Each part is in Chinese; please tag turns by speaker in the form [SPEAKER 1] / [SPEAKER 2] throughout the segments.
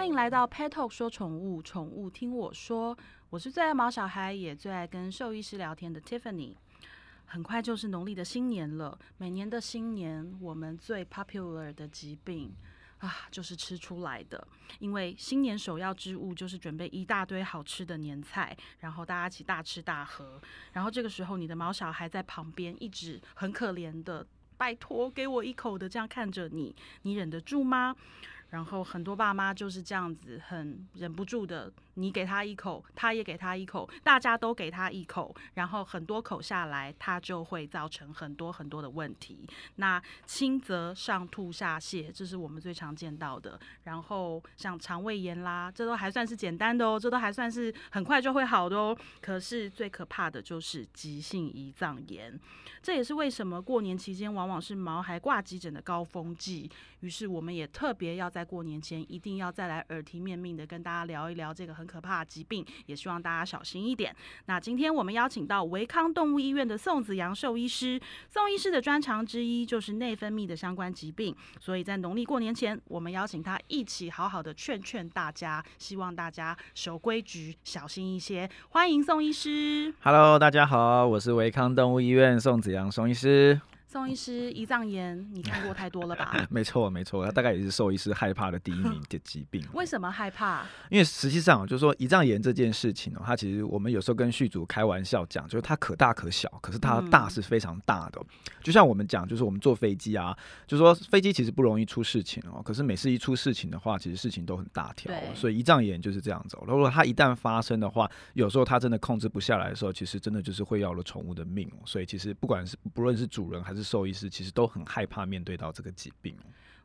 [SPEAKER 1] 欢迎来到 Pet Talk 说宠物，宠物听我说。我是最爱毛小孩，也最爱跟兽医师聊天的 Tiffany。很快就是农历的新年了，每年的新年，我们最 popular 的疾病啊，就是吃出来的。因为新年首要之物就是准备一大堆好吃的年菜，然后大家一起大吃大喝。然后这个时候，你的毛小孩在旁边一直很可怜的，拜托给我一口的这样看着你，你忍得住吗？然后很多爸妈就是这样子，很忍不住的。你给他一口，他也给他一口，大家都给他一口，然后很多口下来，他就会造成很多很多的问题。那轻则上吐下泻，这是我们最常见到的。然后像肠胃炎啦，这都还算是简单的哦，这都还算是很快就会好的哦。可是最可怕的就是急性胰脏炎，这也是为什么过年期间往往是毛孩挂急诊的高峰季。于是我们也特别要在过年前一定要再来耳提面命的跟大家聊一聊这个很。可怕疾病，也希望大家小心一点。那今天我们邀请到维康动物医院的宋子阳兽医师，宋医师的专长之一就是内分泌的相关疾病，所以在农历过年前，我们邀请他一起好好的劝劝大家，希望大家守规矩，小心一些。欢迎宋医师。
[SPEAKER 2] Hello，大家好，我是维康动物医院宋子阳宋医师。
[SPEAKER 1] 宋医师，胰脏炎你看过太多了吧？
[SPEAKER 2] 没错，没错，他大概也是兽医师害怕的第一名的疾病。
[SPEAKER 1] 为什么害怕？
[SPEAKER 2] 因为实际上就是说胰脏炎这件事情哦，它其实我们有时候跟续主开玩笑讲，就是它可大可小，可是它大是非常大的。就像我们讲，就是我们坐飞机啊，就是说飞机其实不容易出事情哦，可是每次一出事情的话，其实事情都很大条。所以胰脏炎就是这样子。如果它一旦发生的话，有时候它真的控制不下来的时候，其实真的就是会要了宠物的命。所以其实不管是不论是主人还是兽医师，其实都很害怕面对到这个疾病。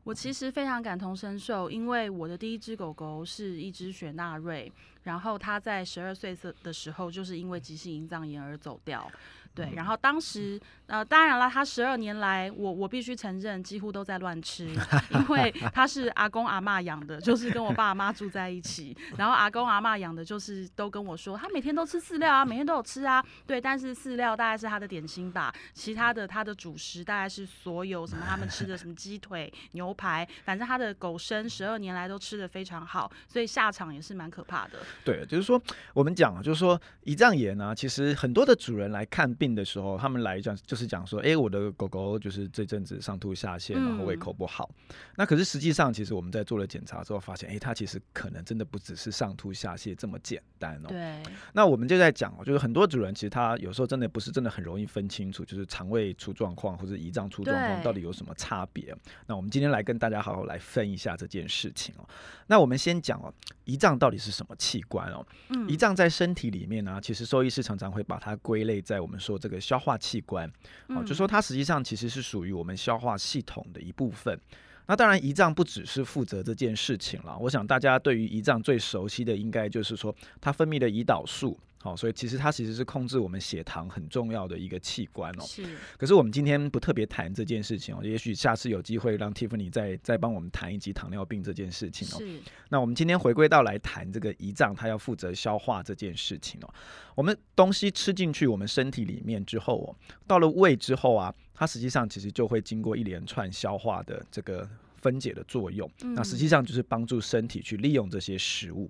[SPEAKER 1] 我其实非常感同身受，因为我的第一只狗狗是一只雪纳瑞，然后他在十二岁的时候就是因为急性胰脏炎而走掉。对，然后当时呃，当然了，他十二年来，我我必须承认，几乎都在乱吃，因为 他是阿公阿妈养的，就是跟我爸妈住在一起，然后阿公阿妈养的，就是都跟我说，他每天都吃饲料啊，每天都有吃啊，对，但是饲料大概是他的点心吧，其他的他的主食大概是所有什么他们吃的什么鸡腿、牛排，反正他的狗生十二年来都吃的非常好，所以下场也是蛮可怕的。
[SPEAKER 2] 对，就是说我们讲，就是说胰脏炎呢，其实很多的主人来看病。的时候，他们来讲就是讲说，哎，我的狗狗就是这阵子上吐下泻，然后胃口不好。那可是实际上，其实我们在做了检查之后，发现，哎，它其实可能真的不只是上吐下泻这么简单哦。
[SPEAKER 1] 对。
[SPEAKER 2] 那我们就在讲哦，就是很多主人其实他有时候真的不是真的很容易分清楚，就是肠胃出状况或者胰脏出状况到底有什么差别。那我们今天来跟大家好好来分一下这件事情哦。那我们先讲哦，胰脏到底是什么器官哦？胰脏在身体里面呢，其实兽医师常常会把它归类在我们说。这个消化器官，哦，就说它实际上其实是属于我们消化系统的一部分。那当然，胰脏不只是负责这件事情了。我想大家对于胰脏最熟悉的，应该就是说它分泌的胰岛素。好，所以其实它其实是控制我们血糖很重要的一个器官哦。
[SPEAKER 1] 是。
[SPEAKER 2] 可是我们今天不特别谈这件事情哦，也许下次有机会让 Tiffany 再再帮我们谈一集糖尿病这件事情哦。
[SPEAKER 1] 是。
[SPEAKER 2] 那我们今天回归到来谈这个胰脏，它要负责消化这件事情哦。我们东西吃进去我们身体里面之后哦，到了胃之后啊，它实际上其实就会经过一连串消化的这个分解的作用。那实际上就是帮助身体去利用这些食物。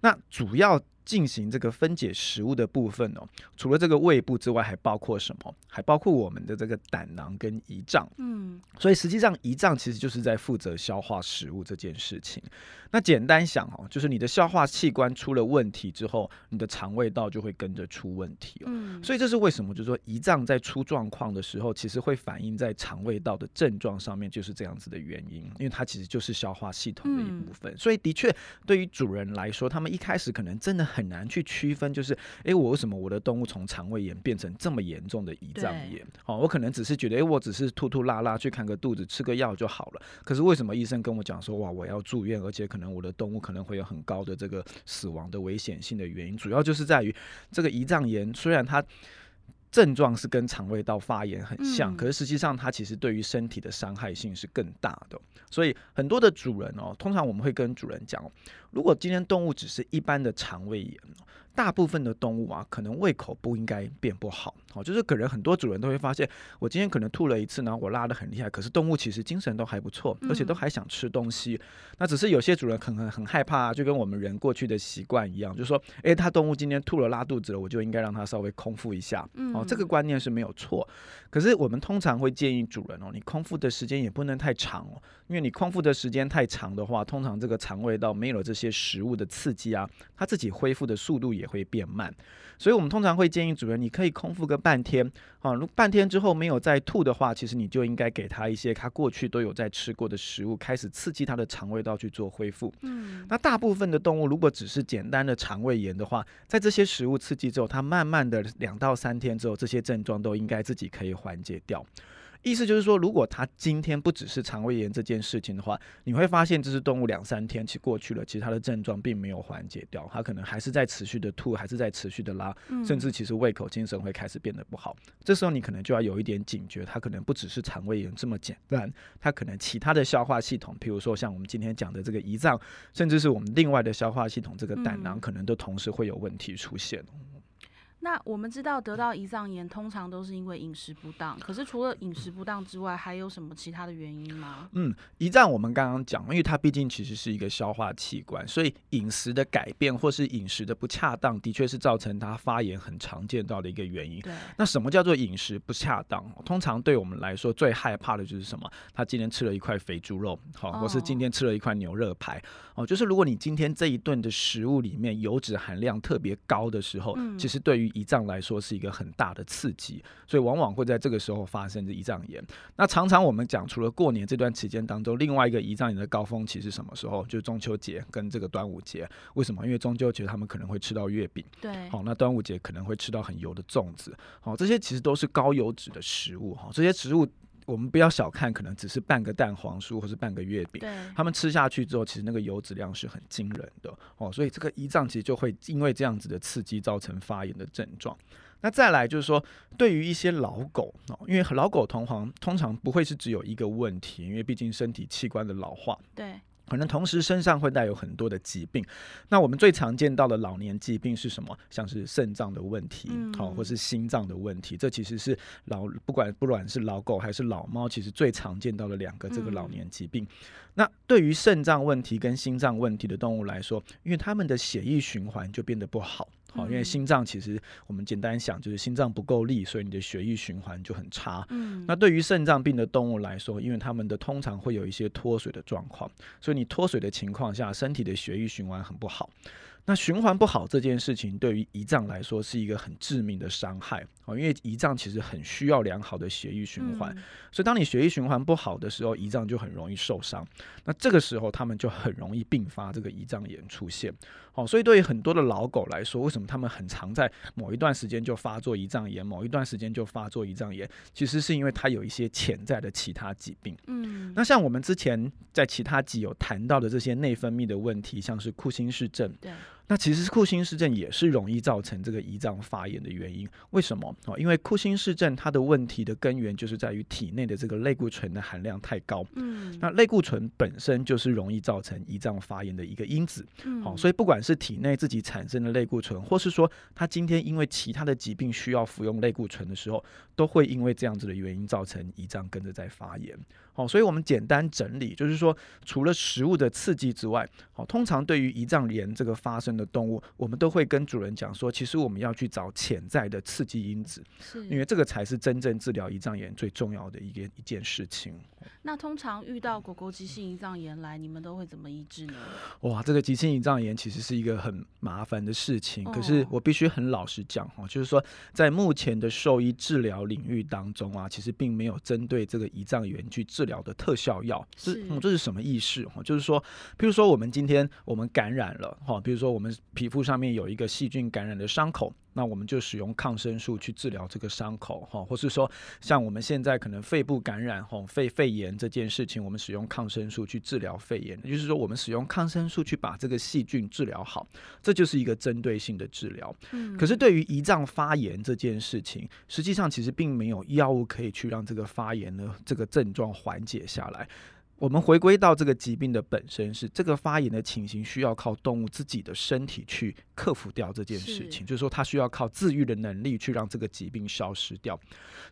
[SPEAKER 2] 那主要。进行这个分解食物的部分哦，除了这个胃部之外，还包括什么？还包括我们的这个胆囊跟胰脏。嗯，所以实际上胰脏其实就是在负责消化食物这件事情。那简单想哦，就是你的消化器官出了问题之后，你的肠胃道就会跟着出问题哦。嗯，所以这是为什么？就是说胰脏在出状况的时候，其实会反映在肠胃道的症状上面，就是这样子的原因。因为它其实就是消化系统的一部分。所以的确，对于主人来说，他们一开始可能真的。很难去区分，就是哎，我为什么我的动物从肠胃炎变成这么严重的胰脏炎？哦，我可能只是觉得，哎，我只是吐吐拉拉去看个肚子，吃个药就好了。可是为什么医生跟我讲说，哇，我要住院，而且可能我的动物可能会有很高的这个死亡的危险性的原因，主要就是在于这个胰脏炎，虽然它。症状是跟肠胃道发炎很像，可是实际上它其实对于身体的伤害性是更大的。所以很多的主人哦，通常我们会跟主人讲，如果今天动物只是一般的肠胃炎，大部分的动物啊，可能胃口不应该变不好，哦，就是可能很多主人都会发现，我今天可能吐了一次，然后我拉的很厉害，可是动物其实精神都还不错，而且都还想吃东西。那只是有些主人可能很害怕，就跟我们人过去的习惯一样，就是说，诶，它动物今天吐了拉肚子了，我就应该让它稍微空腹一下，哦，这个观念是没有错。可是我们通常会建议主人哦，你空腹的时间也不能太长哦，因为你空腹的时间太长的话，通常这个肠胃道没有了这些食物的刺激啊，它自己恢复的速度也。也会变慢，所以我们通常会建议主人，你可以空腹个半天啊。如半天之后没有再吐的话，其实你就应该给他一些他过去都有在吃过的食物，开始刺激他的肠胃道去做恢复。嗯，那大部分的动物如果只是简单的肠胃炎的话，在这些食物刺激之后，它慢慢的两到三天之后，这些症状都应该自己可以缓解掉。意思就是说，如果它今天不只是肠胃炎这件事情的话，你会发现这只动物两三天其过去了，其实它的症状并没有缓解掉，它可能还是在持续的吐，还是在持续的拉，甚至其实胃口、精神会开始变得不好。这时候你可能就要有一点警觉，它可能不只是肠胃炎这么简单，它可能其他的消化系统，譬如说像我们今天讲的这个胰脏，甚至是我们另外的消化系统，这个胆囊可能都同时会有问题出现。
[SPEAKER 1] 那我们知道得到胰脏炎通常都是因为饮食不当，可是除了饮食不当之外，还有什么其他的原因吗？
[SPEAKER 2] 嗯，胰脏我们刚刚讲，因为它毕竟其实是一个消化器官，所以饮食的改变或是饮食的不恰当，的确是造成它发炎很常见到的一个原因。
[SPEAKER 1] 对。
[SPEAKER 2] 那什么叫做饮食不恰当？通常对我们来说最害怕的就是什么？他今天吃了一块肥猪肉，好，或是今天吃了一块牛肉排，哦，就是如果你今天这一顿的食物里面油脂含量特别高的时候，其实对于胰脏来说是一个很大的刺激，所以往往会在这个时候发生着胰脏炎。那常常我们讲，除了过年这段期间当中，另外一个胰脏炎的高峰期是什么时候？就是中秋节跟这个端午节。为什么？因为中秋节他们可能会吃到月饼，
[SPEAKER 1] 对，
[SPEAKER 2] 好，那端午节可能会吃到很油的粽子，好，这些其实都是高油脂的食物，哈，这些食物。我们不要小看，可能只是半个蛋黄酥或是半个月饼，他们吃下去之后，其实那个油脂量是很惊人的哦。所以这个胰脏其实就会因为这样子的刺激造成发炎的症状。那再来就是说，对于一些老狗哦，因为老狗同行通常不会是只有一个问题，因为毕竟身体器官的老化，
[SPEAKER 1] 对。
[SPEAKER 2] 可能同时身上会带有很多的疾病，那我们最常见到的老年疾病是什么？像是肾脏的问题，好，或是心脏的问题，这其实是老不管不管是老狗还是老猫，其实最常见到的两个这个老年疾病。那对于肾脏问题跟心脏问题的动物来说，因为它们的血液循环就变得不好。好，因为心脏其实我们简单想就是心脏不够力，所以你的血液循环就很差。嗯，那对于肾脏病的动物来说，因为它们的通常会有一些脱水的状况，所以你脱水的情况下，身体的血液循环很不好。那循环不好这件事情，对于胰脏来说是一个很致命的伤害哦，因为胰脏其实很需要良好的血液循环，所以当你血液循环不好的时候，胰脏就很容易受伤。那这个时候，他们就很容易并发这个胰脏炎出现。哦，所以对于很多的老狗来说，为什么他们很常在某一段时间就发作胰脏炎，某一段时间就发作胰脏炎？其实是因为它有一些潜在的其他疾病。嗯，那像我们之前在其他集有谈到的这些内分泌的问题，像是库欣氏症。
[SPEAKER 1] 对。
[SPEAKER 2] 那其实库欣氏症也是容易造成这个胰脏发炎的原因。为什么？哦，因为库欣氏症它的问题的根源就是在于体内的这个类固醇的含量太高。嗯，那类固醇本身就是容易造成胰脏发炎的一个因子。嗯，好，所以不管是体内自己产生的类固醇，或是说他今天因为其他的疾病需要服用类固醇的时候，都会因为这样子的原因造成胰脏跟着在发炎。好，所以我们简单整理，就是说除了食物的刺激之外，好，通常对于胰脏炎这个发生。的动物，我们都会跟主人讲说，其实我们要去找潜在的刺激因子，是因为这个才是真正治疗胰脏炎最重要的一件一件事情。
[SPEAKER 1] 那通常遇到狗狗急性胰脏炎来，你们都会怎么医治呢？
[SPEAKER 2] 哇，这个急性胰脏炎其实是一个很麻烦的事情，可是我必须很老实讲哈，就是说在目前的兽医治疗领域当中啊，其实并没有针对这个胰脏炎去治疗的特效药。
[SPEAKER 1] 是，
[SPEAKER 2] 这是什么意思？哈，就是说，比如说我们今天我们感染了哈，比如说我们皮肤上面有一个细菌感染的伤口。那我们就使用抗生素去治疗这个伤口，哈，或是说像我们现在可能肺部感染，哈，肺肺炎这件事情，我们使用抗生素去治疗肺炎，也就是说我们使用抗生素去把这个细菌治疗好，这就是一个针对性的治疗。嗯，可是对于胰脏发炎这件事情，实际上其实并没有药物可以去让这个发炎的这个症状缓解下来。我们回归到这个疾病的本身，是这个发炎的情形需要靠动物自己的身体去克服掉这件事
[SPEAKER 1] 是
[SPEAKER 2] 情，就是说它需要靠自愈的能力去让这个疾病消失掉。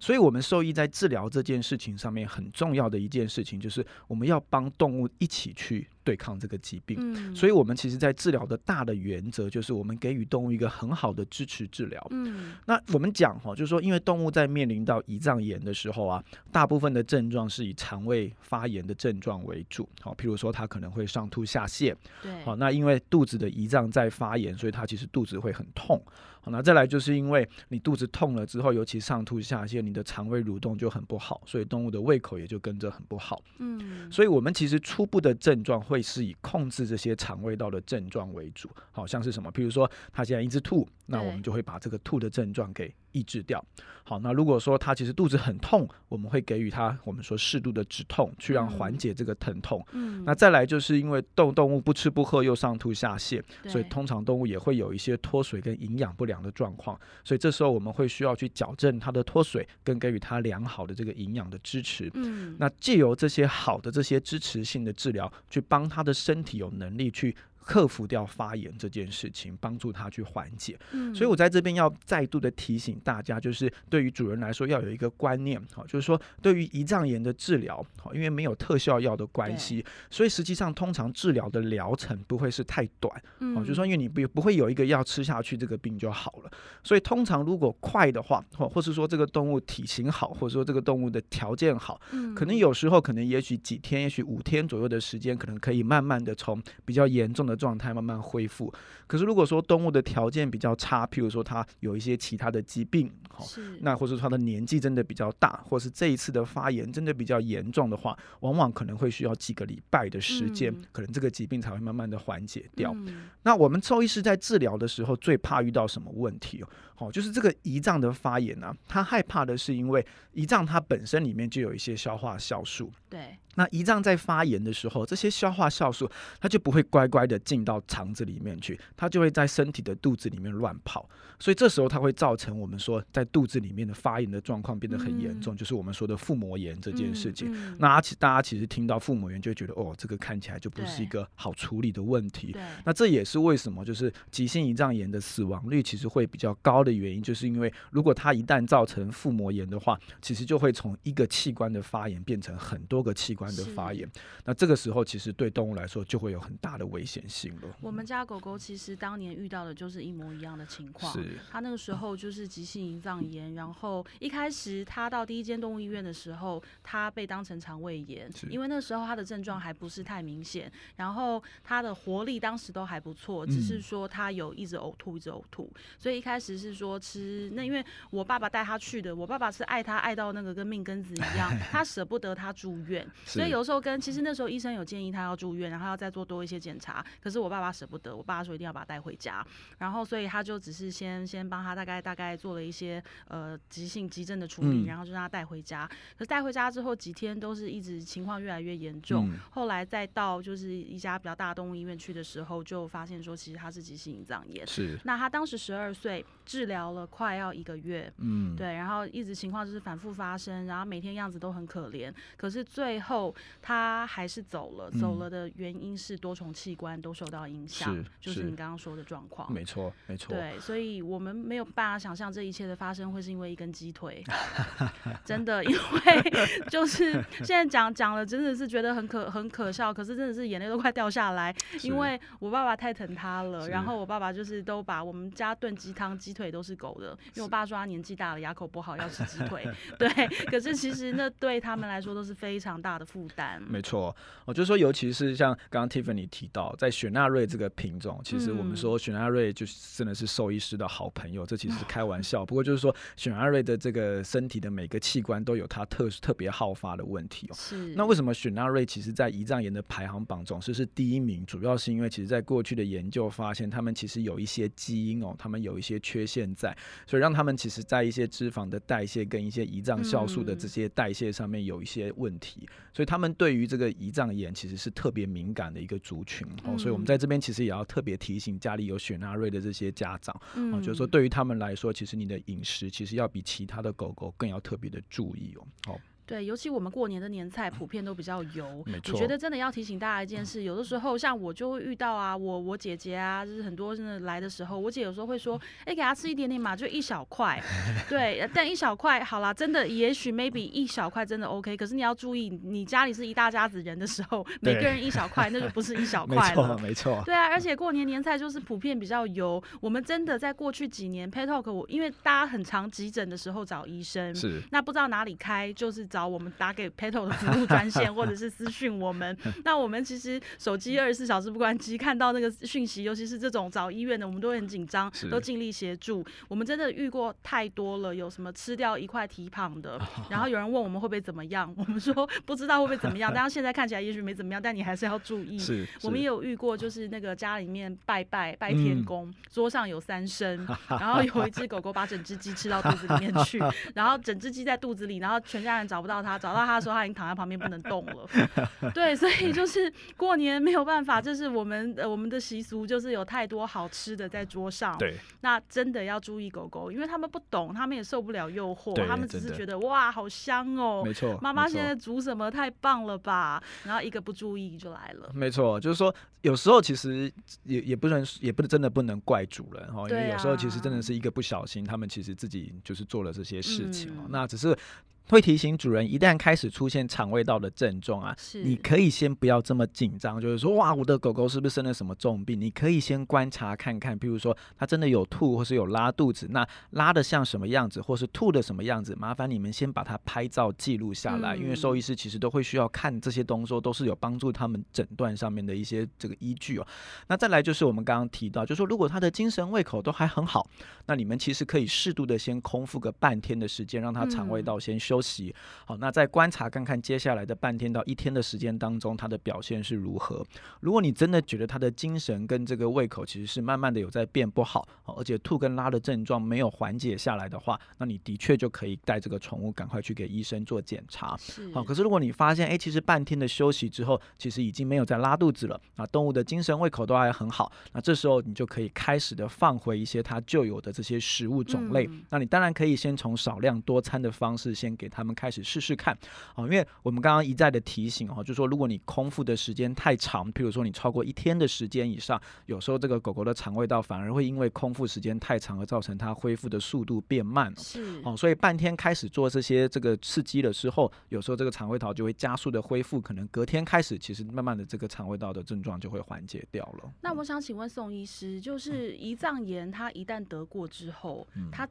[SPEAKER 2] 所以，我们兽医在治疗这件事情上面很重要的一件事情，就是我们要帮动物一起去对抗这个疾病。
[SPEAKER 1] 嗯，
[SPEAKER 2] 所以，我们其实，在治疗的大的原则就是，我们给予动物一个很好的支持治疗。
[SPEAKER 1] 嗯
[SPEAKER 2] 那我们讲哈，就是说，因为动物在面临到胰脏炎的时候啊，大部分的症状是以肠胃发炎的症状为主。好，譬如说，它可能会上吐下泻。
[SPEAKER 1] 对，
[SPEAKER 2] 好，那因为肚子的胰脏在发炎，所以他其实肚子会很痛。好，那再来就是因为你肚子痛了之后，尤其上吐下泻，你的肠胃蠕动就很不好，所以动物的胃口也就跟着很不好。
[SPEAKER 1] 嗯，
[SPEAKER 2] 所以，我们其实初步的症状会是以控制这些肠胃道的症状为主，好像是什么？譬如说，他现在一直吐，那我们就会把这个吐的症状给抑制掉。好，那如果说他其实肚子很痛，我们会给予他我们说适度的止痛，去让缓
[SPEAKER 1] 嗯
[SPEAKER 2] 解这个疼痛。
[SPEAKER 1] 嗯，
[SPEAKER 2] 那再来就是因为动动物不吃不喝又上吐下泻，所以通常动物也会有一些脱水跟营养不良的状况，所以这时候我们会需要去矫正它的脱水，跟给予它良好的这个营养的支持。
[SPEAKER 1] 嗯，
[SPEAKER 2] 那借由这些好的这些支持性的治疗，去帮他的身体有能力去克服掉发炎这件事情，帮助他去缓解。
[SPEAKER 1] 嗯，
[SPEAKER 2] 所以我在这边要再度的提醒大家，就是对于主人来说要有一个观念，好，就是说对于胰脏炎的治疗，好，因为没有特效药的关系，所以实际上通常治疗的疗程不会是太短，
[SPEAKER 1] 嗯，
[SPEAKER 2] 哦，就是说因为你不不会有一个药吃下去，这个病就好了。所以通常如果快的话，或或是说这个动物体型好，或者说这个动物的条件好，
[SPEAKER 1] 嗯，
[SPEAKER 2] 可能有时候可能也许几天，也许五天左右的时间，可能可以慢慢的从比较严重的状态慢慢恢复。可是如果说动物的条件比较差，譬如说它有一些其他的疾病，好、
[SPEAKER 1] 是，
[SPEAKER 2] 那或者说它的年纪真的比较大，或是这一次的发炎真的比较严重的话，往往可能会需要几个礼拜的时间，
[SPEAKER 1] 嗯
[SPEAKER 2] 可能这个疾病才会慢慢的缓解掉。
[SPEAKER 1] 嗯
[SPEAKER 2] 那我们兽医师在治疗的时候，最怕遇到什么问题哦？好、就是这个胰脏的发炎啊，他害怕的是因为胰脏它本身里面就有一些消化酵素。
[SPEAKER 1] 对，
[SPEAKER 2] 那胰脏在发炎的时候，这些消化酵素它就不会乖乖的进到肠子里面去，它就会在身体的肚子里面乱跑，所以这时候它会造成我们说在肚子里面的发炎的状况变得很严重，就是我们说的腹膜炎这件事情。
[SPEAKER 1] 嗯，嗯
[SPEAKER 2] 那其大家其实听到腹膜炎就觉得哦，这个看起来就不是一个好处理的问题。那这也是为什么就是急性胰脏炎的死亡率其实会比较高的原因，就是因为如果它一旦造成腹膜炎的话，其实就会从一个器官的发炎变成很多个器官的发炎。那这个时候其实对动物来说就会有很大的危险性了。
[SPEAKER 1] 我们家狗狗其实当年遇到的就是一模一样的情况。
[SPEAKER 2] 是
[SPEAKER 1] 它那个时候就是急性胰脏炎，然后一开始它到第一间动物医院的时候，它被当成肠胃炎，因为那时候它的症状还不是太明显，然后它的活力当时都还不错，只是
[SPEAKER 2] 嗯
[SPEAKER 1] 说它有一直呕吐，一直呕吐，所以一开始是说吃那因为我爸爸带他去的，我爸爸是爱他爱到那个跟命根子一样，他 舍不得他住院，所以有时候跟其实那时候医生有建议他要住院，然后要再做多一些检查，可是我爸爸舍不得，我爸爸说一定要把他带回家，然后所以他就只是先先帮他大概大概做了一些呃急性急症的处理，
[SPEAKER 2] 嗯。
[SPEAKER 1] 然后就让他带回家。可是带回家之后几天都是一直情况越来越严重，
[SPEAKER 2] 嗯。
[SPEAKER 1] 后来再到就是一家比较大的动物医院去的时候，就发现说其实他是急性胰脏炎。
[SPEAKER 2] 是，
[SPEAKER 1] 那他当时十二岁，治疗了快要一个月，
[SPEAKER 2] 嗯，
[SPEAKER 1] 对，然后一直情况就是反复发生，然后每天样子都很可怜，可是最后他还是走了。走
[SPEAKER 2] 嗯
[SPEAKER 1] 了的原因是多重器官都受到影响，
[SPEAKER 2] 是
[SPEAKER 1] 就是是。你刚刚说的状况。
[SPEAKER 2] 没错，没错，
[SPEAKER 1] 对，所以我们没有办法想象这一切的发生会是因为一根鸡腿，真的，因为就是 现在讲讲了，真的是觉得很可很可笑，可是真的是眼泪都快掉下来，因为我爸爸太疼他了，然后我爸爸就是都把我们家炖鸡汤鸡腿都是狗的，因为我爸说他年纪大了，牙口不好要吃鸡腿，对，可是其实那对他们来说都是非常大的负担，
[SPEAKER 2] 没错，我就说，尤其是像刚刚 Tiffany 提到，在雪纳瑞这个品种，其实我们
[SPEAKER 1] 嗯
[SPEAKER 2] 说雪纳瑞就是真的是兽医师的好朋友，这其实是开玩笑。不过就是说，雪纳瑞的这个身体的每个器官都有它特特别好发的问题哦。
[SPEAKER 1] 是
[SPEAKER 2] 那为什么雪纳瑞其实在胰脏炎的排行榜总是是第一名？主要是因为其实在过去的研究发现，他们其实有一些基因哦，他们有一些缺陷在，所以让他们其实在一些脂肪的代谢跟一些胰脏酵素的这
[SPEAKER 1] 嗯
[SPEAKER 2] 些代谢上面有一些问题，所以他们对于这个胰脏炎其实是特别敏感的一个族群哦。所以我们
[SPEAKER 1] 嗯
[SPEAKER 2] 在这边其实也要特别提醒家里有雪纳瑞的这些家长哦，
[SPEAKER 1] 嗯
[SPEAKER 2] 就是说对于他们来说，其实你的饮食其实要比其他的狗狗更要特别的注意哦。哦，
[SPEAKER 1] 对，尤其我们过年的年菜普遍都比较油，
[SPEAKER 2] 没错
[SPEAKER 1] 我觉得真的要提醒大家一件事，有的时候像我就会遇到啊，我我姐姐啊，就是很多真的来的时候，我姐有时候会说，哎、给她吃一点点嘛，就一小块，对，呃但一小块好啦，真的也许 maybe 一小块真的 OK，可是你要注意，你家里是一大家子人的时候，每个人一小块，那就不是一小块了
[SPEAKER 2] 错，。没错，
[SPEAKER 1] 对啊，而且过年年菜就是普遍比较油。我们真的在过去几年 Pet Talk，我因为大家很常急诊的时候找医生，
[SPEAKER 2] 是
[SPEAKER 1] 那不知道哪里开，就是找我们打给 Petal 的服务专线，或者是私讯我们。那我们其实手机二十四小时不关机，看到那个讯息，尤其是这种找医院的，我们都会很紧张，都尽力协助。我们真的遇过太多了，有什么吃掉一块蹄膀的，然后有人问我们会不会怎么样，我们说不知道会不会怎么样，但是现在看起来也许没怎么样，但你还是要注意。
[SPEAKER 2] 是，
[SPEAKER 1] 我们也有遇过，就是那个家里面拜拜拜天
[SPEAKER 2] 嗯
[SPEAKER 1] 公，桌上有三牲，然后有一只狗狗把整只鸡吃到肚子里面去，然后整只鸡在肚子里，然后全家人找不到他，找到他的时候他已经躺在旁边不能动了。对，所以就是过年没有办法，就是我们呃我们的习俗，就是有太多好吃的在桌上。
[SPEAKER 2] 对，
[SPEAKER 1] 那真的要注意狗狗，因为他们不懂，他们也受不了诱惑，他们只是觉得哇好香哦，
[SPEAKER 2] 没错。
[SPEAKER 1] 妈妈现在煮什么太棒了吧，然后一个不注意就来了。
[SPEAKER 2] 没错，就是说，有时候其实也也不能，也不真的不能怪主人哈，因为有时候其实真
[SPEAKER 1] 啊
[SPEAKER 2] 的是一个不小心，他们其实自己就是做了这些事情哦。
[SPEAKER 1] 嗯
[SPEAKER 2] 那只是会提醒主人，一旦开始出现肠胃道的症状啊，
[SPEAKER 1] 是，
[SPEAKER 2] 你可以先不要这么紧张，就是说哇，我的狗狗是不是生了什么重病？你可以先观察看看，譬如说它真的有吐或是有拉肚子，那拉的像什么样子，或是吐的什么样子，麻烦你们先把它拍照记录下来，因为兽医师其实都会需要看这些东西，都是有帮助他们诊断上面的一些这个依据哦。那再来就是我们刚刚提到，就是说如果它的精神胃口都还很好，那你们其实可以适度的先空腹个半天的时间，让它肠胃
[SPEAKER 1] 嗯
[SPEAKER 2] 道先休息。好，那再观察看看接下来的半天到一天的时间当中，他的表现是如何。如果你真的觉得他的精神跟这个胃口其实是慢慢的有在变不好，好而且吐跟拉的症状没有缓解下来的话，那你的确就可以带这个宠物赶快去给医生做检查。好，可是如果你发现，哎，其实半天的休息之后，其实已经没有在拉肚子了，啊，动物的精神胃口都还很好，那这时候你就可以开始的放回一些它旧有的这些食物种类。
[SPEAKER 1] 嗯
[SPEAKER 2] 那你当然可以先从少量多餐的方式，先给他们开始试试看，啊，因为我们刚刚一再的提醒哦，就说如果你空腹的时间太长，譬如说你超过一天的时间以上，有时候这个狗狗的肠胃道反而会因为空腹时间太长而造成它恢复的速度变慢哦。
[SPEAKER 1] 是
[SPEAKER 2] 哦，所以半天开始做这些这个刺激的时候，有时候这个肠胃道就会加速的恢复，可能隔天开始，其实慢慢的这个肠胃道的症状就会缓解掉了。
[SPEAKER 1] 那我想请问宋医师，就是胰脏炎，它一旦得过之后，
[SPEAKER 2] 嗯
[SPEAKER 1] 它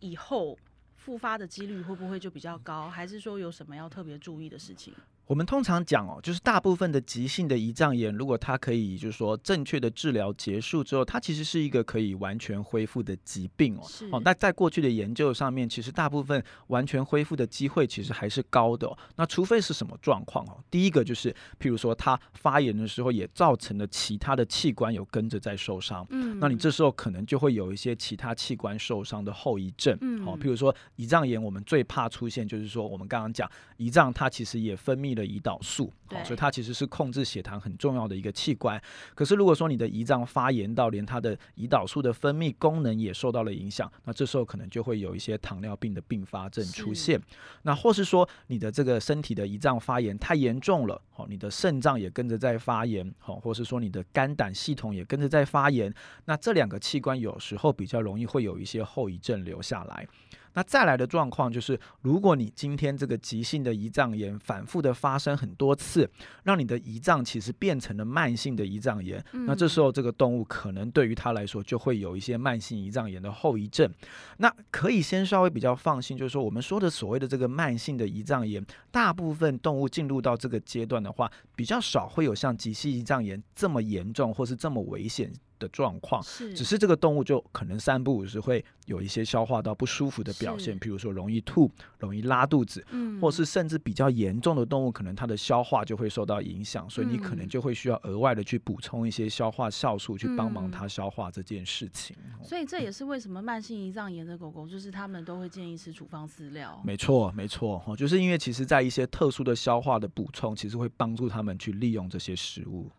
[SPEAKER 1] 以后复发的几率会不会就比较高？还是说有什么要特别注意的事情？
[SPEAKER 2] 我们通常讲哦，就是大部分的急性的胰脏炎，如果它可以就是说正确的治疗结束之后，它其实是一个可以完全恢复的疾病哦。
[SPEAKER 1] 是
[SPEAKER 2] 哦，那在过去的研究上面，其实大部分完全恢复的机会其实还是高的、哦。那除非是什么状况哦？第一个就是，譬如说它发炎的时候也造成了其他的器官有跟着在受伤。
[SPEAKER 1] 嗯
[SPEAKER 2] 那你这时候可能就会有一些其他器官受伤的后遗症，
[SPEAKER 1] 嗯
[SPEAKER 2] 哦，譬如说胰脏炎，我们最怕出现就是说，我们刚刚讲胰脏它其实也分泌了胰岛素，所以它其实是控制血糖很重要的一个器官。可是如果说你的胰脏发炎到连它的胰岛素的分泌功能也受到了影响，那这时候可能就会有一些糖尿病的并发症出现。那或是说你的这个身体的胰脏发炎太严重了，哦，你的肾脏也跟着在发炎，哦，或是说你的肝胆系统也跟着在发炎，那这两个器官有时候比较容易会有一些后遗症留下来。那再来的状况就是，如果你今天这个急性的胰脏炎反复的发生很多次，让你的胰脏其实变成了慢性的胰脏炎，那这时候这个动物可能对于它来说就会有一些慢性胰脏炎的后遗症。那可以先稍微比较放心，就是说我们说的所谓的这个慢性的胰脏炎，大部分动物进入到这个阶段的话，比较少会有像急性胰脏炎这么严重或是这么危险的状况。
[SPEAKER 1] 是
[SPEAKER 2] 只是这个动物就可能三不五时会有一些消化道不舒服的表现，
[SPEAKER 1] 是
[SPEAKER 2] 譬如说容易吐、容易拉肚子，
[SPEAKER 1] 嗯
[SPEAKER 2] 或是甚至比较严重的动物，可能它的消化就会受到影响，所以你可能
[SPEAKER 1] 嗯
[SPEAKER 2] 就会需要额外的去补充一些消化酵素，去帮忙
[SPEAKER 1] 嗯
[SPEAKER 2] 它消化这件事情。
[SPEAKER 1] 所以这也是为什么慢性胰脏炎的狗狗，就是他们都会建议吃处方饲料。
[SPEAKER 2] 没错，没错，哦，就是因为其实在一些特殊的消化的补充，其实会帮助他们去利用这些食物。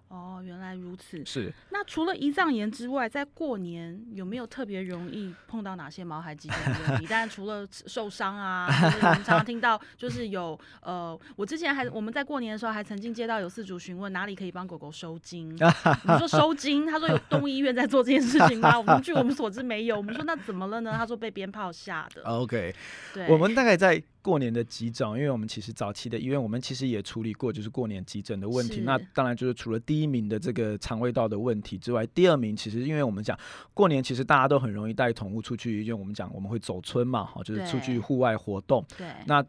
[SPEAKER 1] 来如此。
[SPEAKER 2] 是。
[SPEAKER 1] 那除了胰脏炎之外，在过年有没有特别容易碰到哪些毛孩疾病的问题？当然，除了受伤啊，我们常常听到就是有呃，我之前还我们在过年的时候还曾经接到有饲主询问哪里可以帮狗狗收精。我们说收精，他说有动物医院在做这件事情吗？我们据我们所知没有。我们说那怎么了呢？他说被鞭炮吓的。
[SPEAKER 2] OK，
[SPEAKER 1] 对，
[SPEAKER 2] 我们大概在。过年的急诊，因为我们其实早期的医院，我们其实也处理过，就是过年急诊的问题。那当然就是除了第一名的这个肠胃道的问题之外，第二名其实因为我们讲过年，其实大家都很容易带宠物出去，因为我们讲我们会走村嘛，哈，就是出去户外活动。
[SPEAKER 1] 对，
[SPEAKER 2] 那。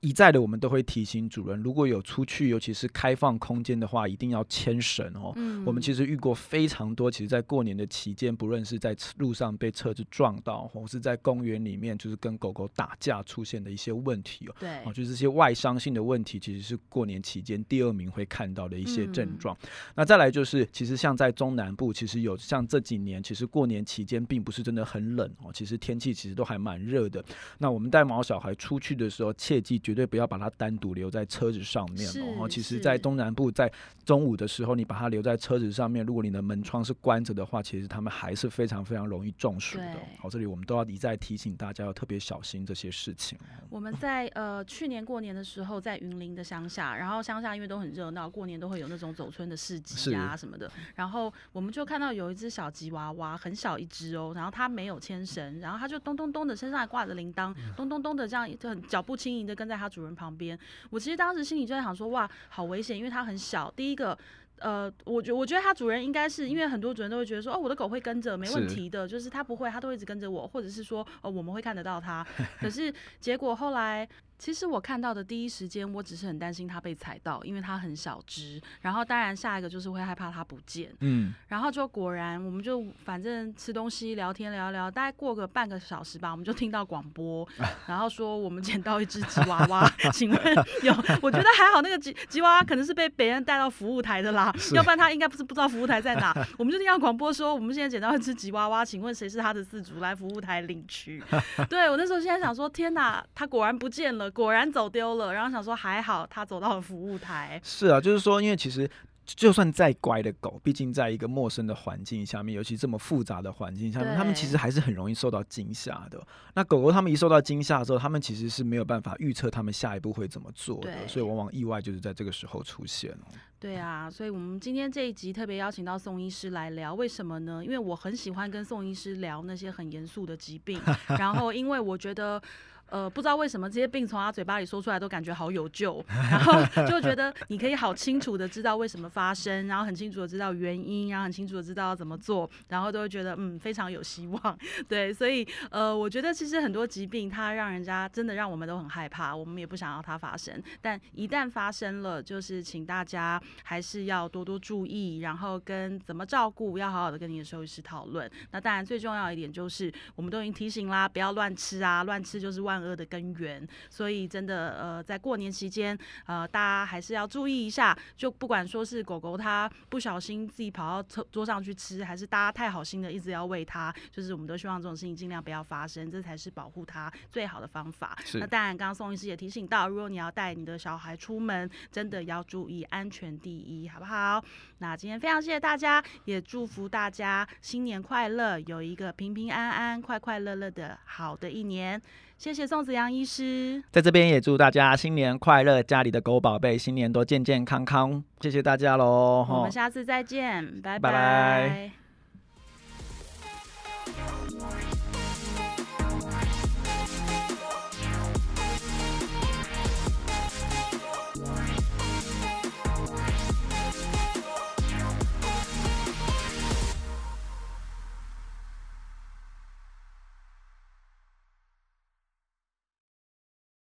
[SPEAKER 2] 一再的，我们都会提醒主人，如果有出去，尤其是开放空间的话，一定要牵绳哦。嗯，我们其实遇过非常多，其实，在过年的期间，不论是在路上被车子撞到，或是在公园里面，就是跟狗狗打架出现的一些问题哦。
[SPEAKER 1] 对，
[SPEAKER 2] 哦，就是这些外伤性的问题，其实是过年期间第二名会看到的一些症状。那再来就是，其实像在中南部，其实有像这几年，其实过年期间并不是真的很冷哦，其实天气其实都还蛮热的。那我们带毛小孩出去的时候，切记。绝对不要把它单独留在车子上面哦。其实，在东南部，在中午的时候，你把它留在车子上面，如果你的门窗是关着的话，其实他们还是非常非常容易中暑的。好，这里我们都要一再提醒大家要特别小心这些事情。
[SPEAKER 1] 我们在呃去年过年的时候，在云林的乡下，然后乡下因为都很热闹，过年都会有那种走村的市集啊什么的。然后我们就看到有一只小吉娃娃，很小一只哦，然后它没有牵绳，然后它就咚咚咚的身上还挂着铃铛，咚咚咚的这样就很脚步轻盈的跟在。它主人旁边，我其实当时心里就在想说，哇，好危险，因为它很小。第一个，呃，我觉我觉得它主人应该是因为很多主人都会觉得说，哦，我的狗会跟着，没问题的，就是它不会，它都一直跟着我，或者是说，呃，我们会看得到它。可是结果后来。其实我看到的第一时间，我只是很担心它被踩到，因为它很小只。然后当然下一个就是会害怕它不见。嗯。然后就果然，我们就反正吃东西、聊天、聊聊，大概过个半个小时吧，我们就听到广播，然后说我们捡到一只吉娃娃，请问 有？我觉得还好，那个吉吉娃娃可能是被别人带到服务台的啦，要不然他应该不是不知道服务台在哪。我们就听到广播说，我们现在捡到一只吉娃娃，请问谁是它的饲主？来服务台领取。对我那时候现在想说，天哪，它果然不见了。果然走丢了，然后想说还好他走到了服务台。
[SPEAKER 2] 是啊，就是说，因为其实就算再乖的狗，毕竟在一个陌生的环境下面，尤其这么复杂的环境下面，他们其实还是很容易受到惊吓的。那狗狗他们一受到惊吓之后，他们其实是没有办法预测他们下一步会怎么做的，所以往往意外就是在这个时候出现了。
[SPEAKER 1] 对啊，所以我们今天这一集特别邀请到宋医师来聊，为什么呢？因为我很喜欢跟宋医师聊那些很严肃的疾病，然后因为我觉得。呃，不知道为什么这些病从他嘴巴里说出来都感觉好有救，然后就觉得你可以好清楚的知道为什么发生，然后很清楚的知道原因，然后很清楚的知道要怎么做，然后都会觉得嗯非常有希望。对，所以呃，我觉得其实很多疾病它让人家真的让我们都很害怕，我们也不想要它发生，但一旦发生了，就是请大家还是要多多注意，然后跟怎么照顾要好好的跟你的兽医师讨论。那当然最重要一点就是我们都已经提醒啦，不要乱吃啊，乱吃就是万。恶的根源，所以真的呃，在过年期间，呃，大家还是要注意一下。就不管说是狗狗它不小心自己跑到桌桌上去吃，还是大家太好心的一直要喂它，就是我们都希望这种事情尽量不要发生，这才是保护它最好的方法。那当然，刚刚宋医师也提醒到，如果你要带你的小孩出门，真的要注意安全第一，好不好？那今天非常谢谢大家，也祝福大家新年快乐，有一个平平安安、快快乐乐的好的一年。谢谢宋子阳医师。
[SPEAKER 2] 在这边也祝大家新年快乐家里的狗宝贝新年都健健康康。谢谢大家喽
[SPEAKER 1] 我们下次再见拜。拜。